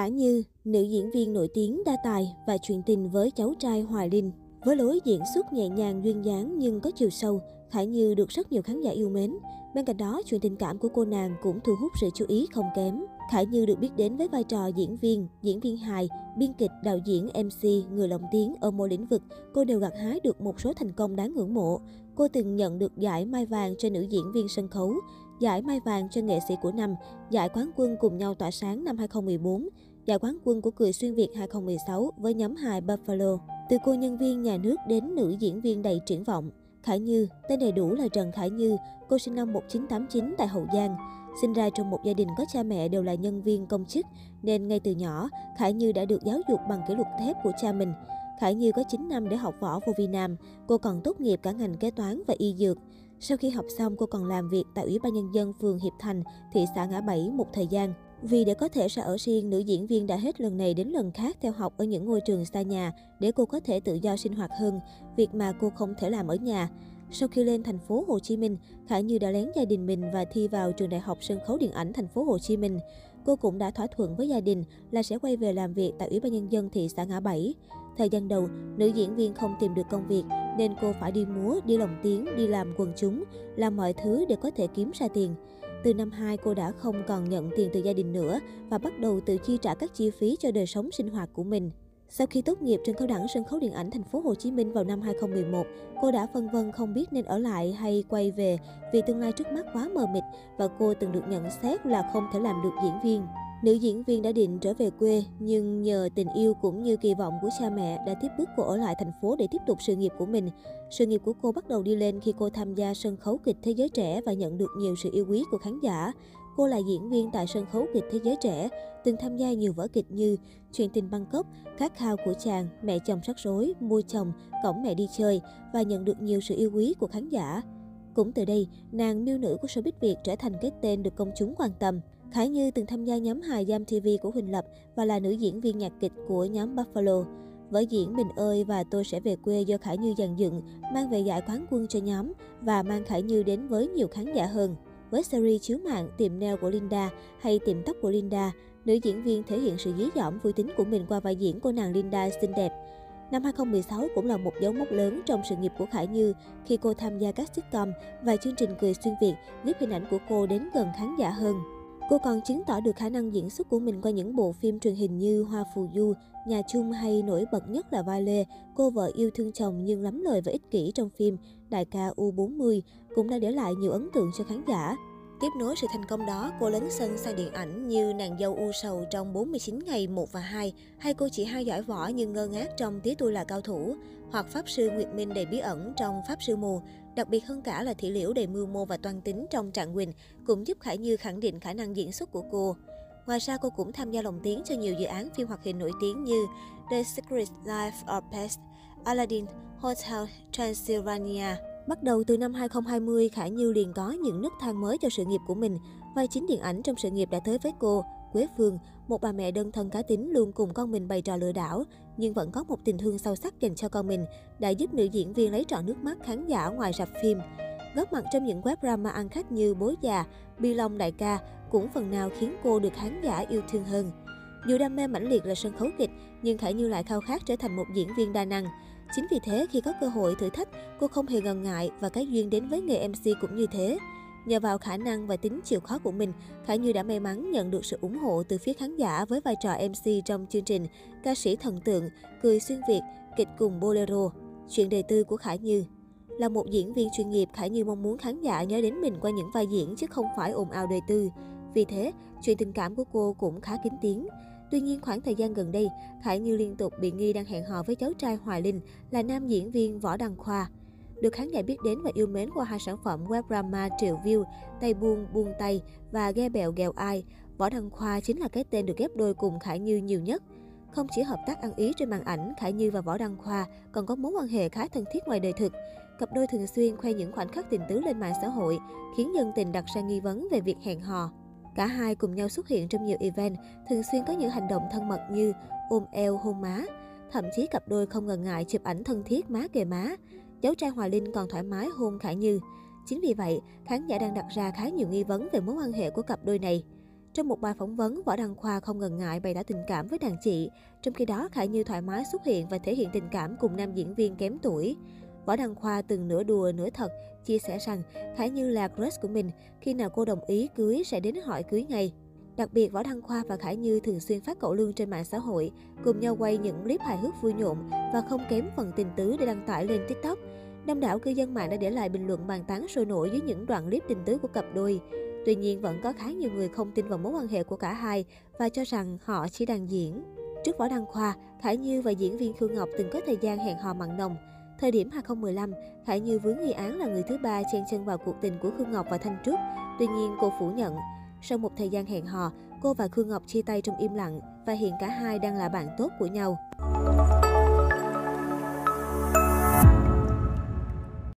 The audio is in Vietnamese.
Khả Như, nữ diễn viên nổi tiếng đa tài và chuyện tình với cháu trai Hoài Linh. Với lối diễn xuất nhẹ nhàng duyên dáng nhưng có chiều sâu, Khả Như được rất nhiều khán giả yêu mến. Bên cạnh đó, chuyện tình cảm của cô nàng cũng thu hút sự chú ý không kém. Khả Như được biết đến với vai trò diễn viên, diễn viên hài, biên kịch, đạo diễn, MC, người lồng tiếng ở mỗi lĩnh vực, cô đều gặt hái được một số thành công đáng ngưỡng mộ. Cô từng nhận được giải Mai Vàng cho nữ diễn viên sân khấu, giải Mai Vàng cho nghệ sĩ của năm, giải quán quân cùng nhau tỏa sáng năm 2014, giải quán quân của Cười Xuyên Việt 2016 với nhóm hài Buffalo. Từ cô nhân viên nhà nước đến nữ diễn viên đầy triển vọng. Khải Như, tên đầy đủ là Trần Khải Như, cô sinh năm 1989 tại Hậu Giang. Sinh ra trong một gia đình có cha mẹ đều là nhân viên công chức, nên ngay từ nhỏ, Khải Như đã được giáo dục bằng kỷ luật thép của cha mình. Khải Như có 9 năm để học võ vô Vi Nam, cô còn tốt nghiệp cả ngành kế toán và y dược. Sau khi học xong, cô còn làm việc tại Ủy ban Nhân dân phường Hiệp Thành, thị xã Ngã Bảy một thời gian. Vì để có thể ra ở riêng, nữ diễn viên đã hết lần này đến lần khác theo học ở những ngôi trường xa nhà để cô có thể tự do sinh hoạt hơn, việc mà cô không thể làm ở nhà. Sau khi lên thành phố Hồ Chí Minh, Khải Như đã lén gia đình mình và thi vào trường Đại học Sân khấu Điện ảnh thành phố Hồ Chí Minh. Cô cũng đã thỏa thuận với gia đình là sẽ quay về làm việc tại Ủy ban nhân dân thị xã Ngã Bảy. Thời gian đầu, nữ diễn viên không tìm được công việc nên cô phải đi múa, đi lồng tiếng, đi làm quần chúng, làm mọi thứ để có thể kiếm ra tiền. Từ năm 2, cô đã không còn nhận tiền từ gia đình nữa và bắt đầu tự chi trả các chi phí cho đời sống sinh hoạt của mình. Sau khi tốt nghiệp trường cao đẳng sân khấu điện ảnh thành phố Hồ Chí Minh vào năm 2011, cô đã phân vân không biết nên ở lại hay quay về vì tương lai trước mắt quá mờ mịt và cô từng được nhận xét là không thể làm được diễn viên. Nữ diễn viên đã định trở về quê, nhưng nhờ tình yêu cũng như kỳ vọng của cha mẹ đã tiếp bước cô ở lại thành phố để tiếp tục sự nghiệp của mình. Sự nghiệp của cô bắt đầu đi lên khi cô tham gia sân khấu kịch Thế giới trẻ và nhận được nhiều sự yêu quý của khán giả. Cô là diễn viên tại sân khấu kịch Thế giới trẻ, từng tham gia nhiều vở kịch như Chuyện tình Bangkok, Khát khao của chàng, Mẹ chồng rắc rối, Mua chồng, Cổng mẹ đi chơi và nhận được nhiều sự yêu quý của khán giả. Cũng từ đây, nàng miêu nữ của showbiz Việt trở thành cái tên được công chúng quan tâm. Khải Như từng tham gia nhóm hài Giam TV của Huỳnh Lập và là nữ diễn viên nhạc kịch của nhóm Buffalo. Vở diễn Mình ơi và Tôi sẽ về quê do Khải Như dàn dựng, mang về giải quán quân cho nhóm và mang Khải Như đến với nhiều khán giả hơn. Với series chiếu mạng Tiệm nail của Linda hay Tiệm tóc của Linda, nữ diễn viên thể hiện sự dí dỏm vui tính của mình qua vai diễn cô nàng Linda xinh đẹp. Năm 2016 cũng là một dấu mốc lớn trong sự nghiệp của Khải Như khi cô tham gia các sitcom và chương trình cười xuyên Việt giúp hình ảnh của cô đến gần khán giả hơn. Cô còn chứng tỏ được khả năng diễn xuất của mình qua những bộ phim truyền hình như Hoa Phù Du, Nhà Chung hay nổi bật nhất là vai Lê, cô vợ yêu thương chồng nhưng lắm lời và ích kỷ trong phim Đại ca U40 cũng đã để lại nhiều ấn tượng cho khán giả. Tiếp nối sự thành công đó, cô lấn sân sang điện ảnh như Nàng dâu u sầu trong 49 ngày 1 và 2, hay cô chỉ hai giỏi võ nhưng ngơ ngác trong Tía tôi là cao thủ, hoặc Pháp sư Nguyệt Minh đầy bí ẩn trong Pháp sư mù. Đặc biệt hơn cả là thị liễu đầy mưu mô và toan tính trong Trạng Quỳnh cũng giúp Khải Như khẳng định khả năng diễn xuất của cô. Ngoài ra, cô cũng tham gia lồng tiếng cho nhiều dự án phim hoạt hình nổi tiếng như The Secret Life of Pets, Aladdin, Hotel Transylvania. Bắt đầu từ năm 2020, Khải Như liền có những nấc thang mới cho sự nghiệp của mình. Vai chính điện ảnh trong sự nghiệp đã tới với cô. Quế Phương, một bà mẹ đơn thân cá tính luôn cùng con mình bày trò lừa đảo, nhưng vẫn có một tình thương sâu sắc dành cho con mình, đã giúp nữ diễn viên lấy trọn nước mắt khán giả ngoài rạp phim. Góp mặt trong những web drama ăn khách như Bố già, Bi Long đại ca cũng phần nào khiến cô được khán giả yêu thương hơn. Dù đam mê mãnh liệt là sân khấu kịch, nhưng Khải Như lại khao khát trở thành một diễn viên đa năng. Chính vì thế, khi có cơ hội thử thách, cô không hề ngần ngại và cái duyên đến với nghề MC cũng như thế. Nhờ vào khả năng và tính chịu khó của mình, Khải Như đã may mắn nhận được sự ủng hộ từ phía khán giả với vai trò MC trong chương trình Ca sĩ thần tượng, Cười xuyên Việt, kịch cùng Bolero. Chuyện đời tư của Khải Như Là một diễn viên chuyên nghiệp, Khải Như mong muốn khán giả nhớ đến mình qua những vai diễn chứ không phải ồn ào đời tư. Vì thế, chuyện tình cảm của cô cũng khá kín tiếng. Tuy nhiên, khoảng thời gian gần đây, Khải Như liên tục bị nghi đang hẹn hò với cháu trai Hoài Linh là nam diễn viên Võ Đăng Khoa. Được khán giả biết đến và yêu mến qua hai sản phẩm web drama triệu view, tay buông buông tay và ghe bèo ghèo ai, Võ Đăng Khoa chính là cái tên được ghép đôi cùng Khải Như nhiều nhất. Không chỉ hợp tác ăn ý trên màn ảnh, Khải Như và Võ Đăng Khoa còn có mối quan hệ khá thân thiết ngoài đời thực. Cặp đôi thường xuyên khoe những khoảnh khắc tình tứ lên mạng xã hội, khiến dân tình đặt ra nghi vấn về việc hẹn hò. Cả hai cùng nhau xuất hiện trong nhiều event, thường xuyên có những hành động thân mật như ôm eo hôn má. Thậm chí cặp đôi không ngần ngại chụp ảnh thân thiết má kề má. Cháu trai Hòa Linh còn thoải mái hôn Khải Như. Chính vì vậy, khán giả đang đặt ra khá nhiều nghi vấn về mối quan hệ của cặp đôi này. Trong một bài phỏng vấn, Võ Đăng Khoa không ngần ngại bày tỏ tình cảm với đàn chị. Trong khi đó, Khải Như thoải mái xuất hiện và thể hiện tình cảm cùng nam diễn viên kém tuổi. Võ Đăng Khoa từng nửa đùa nửa thật, chia sẻ rằng Khải Như là crush của mình, khi nào cô đồng ý cưới sẽ đến hỏi cưới ngay. Đặc biệt, Võ Đăng Khoa và Khải Như thường xuyên phát cậu lương trên mạng xã hội, cùng nhau quay những clip hài hước vui nhộn và không kém phần tình tứ để đăng tải lên TikTok. Đông đảo cư dân mạng đã để lại bình luận bàn tán sôi nổi với những đoạn clip tình tứ của cặp đôi. Tuy nhiên, vẫn có khá nhiều người không tin vào mối quan hệ của cả hai và cho rằng họ chỉ đang diễn. Trước Võ Đăng Khoa, Khải Như và diễn viên Khương Ngọc từng có thời gian hẹn hò mặn nồng. Thời điểm 2015, Khải Như vướng nghi án là người thứ ba chen chân vào cuộc tình của Khương Ngọc và Thanh Trúc. Tuy nhiên, cô phủ nhận. Sau một thời gian hẹn hò, cô và Khương Ngọc chia tay trong im lặng và hiện cả hai đang là bạn tốt của nhau.